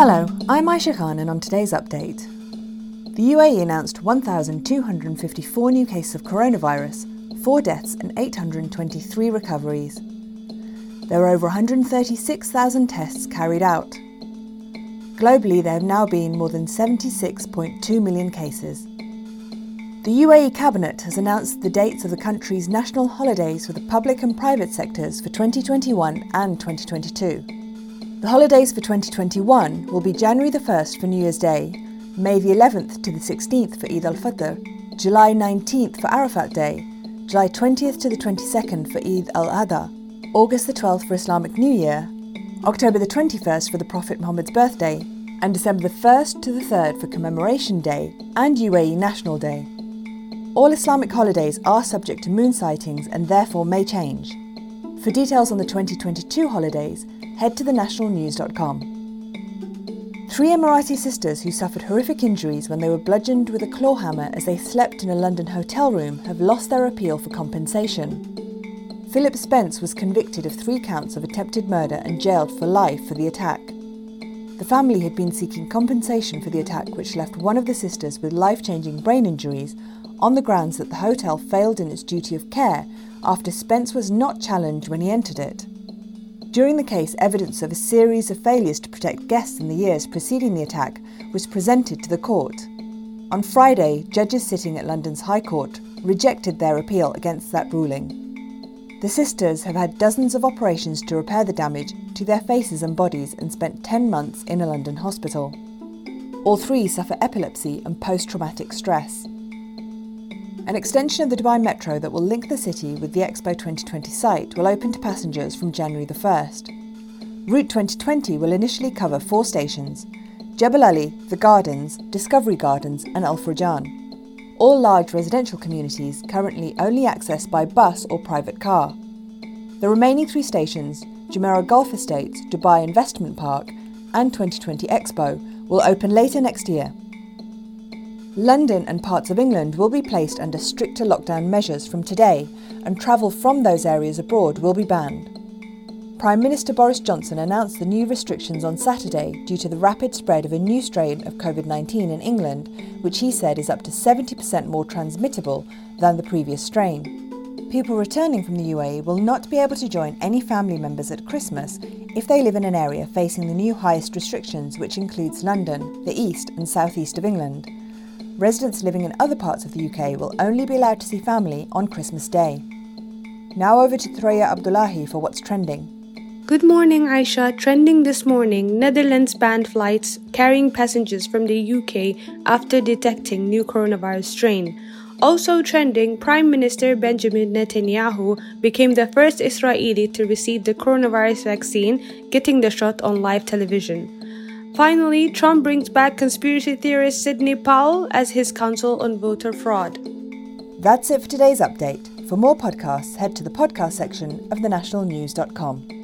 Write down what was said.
Hello, I'm Aisha Khan, and on today's update, the UAE announced 1,254 new cases of coronavirus, 4 deaths, and 823 recoveries. There were over 136,000 tests carried out. Globally, there have now been more than 76.2 million cases. The UAE Cabinet has announced the dates of the country's national holidays for the public and private sectors for 2021 and 2022. The holidays for 2021 will be January the 1st for New Year's Day, May the 11th to the 16th for Eid al-Fitr, July 19th for Arafat Day, July 20th to the 22nd for Eid al-Adha, August the 12th for Islamic New Year, October the 21st for the Prophet Muhammad's birthday, and December the 1st to the 3rd for Commemoration Day and UAE National Day. All Islamic holidays are subject to moon sightings and therefore may change. For details on the 2022 holidays, head to thenationalnews.com. Three Emirati sisters who suffered horrific injuries when they were bludgeoned with a claw hammer as they slept in a London hotel room have lost their appeal for compensation. Philip Spence was convicted of three counts of attempted murder and jailed for life for the attack. The family had been seeking compensation for the attack, which left one of the sisters with life changing brain injuries on the grounds that the hotel failed in its duty of care after Spence was not challenged when he entered it. During the case, evidence of a series of failures to protect guests in the years preceding the attack was presented to the court. On Friday, judges sitting at London's High Court rejected their appeal against that ruling. The sisters have had dozens of operations to repair the damage to their faces and bodies and spent 10 months in a London hospital. All three suffer epilepsy and post traumatic stress. An extension of the Dubai Metro that will link the city with the Expo 2020 site will open to passengers from January the 1st. Route 2020 will initially cover four stations Jebel Ali, The Gardens, Discovery Gardens, and Al Furjan. All large residential communities currently only accessed by bus or private car. The remaining three stations, Jumeirah Golf Estates, Dubai Investment Park, and 2020 Expo, will open later next year. London and parts of England will be placed under stricter lockdown measures from today, and travel from those areas abroad will be banned. Prime Minister Boris Johnson announced the new restrictions on Saturday due to the rapid spread of a new strain of COVID 19 in England, which he said is up to 70% more transmittable than the previous strain. People returning from the UAE will not be able to join any family members at Christmas if they live in an area facing the new highest restrictions, which includes London, the east and southeast of England residents living in other parts of the UK will only be allowed to see family on Christmas Day. Now over to Threya Abdullahi for what's trending. Good morning, Aisha. Trending this morning, Netherlands banned flights carrying passengers from the UK after detecting new coronavirus strain. Also trending, Prime Minister Benjamin Netanyahu became the first Israeli to receive the coronavirus vaccine, getting the shot on live television. Finally, Trump brings back conspiracy theorist Sidney Powell as his counsel on voter fraud. That's it for today's update. For more podcasts, head to the podcast section of thenationalnews.com.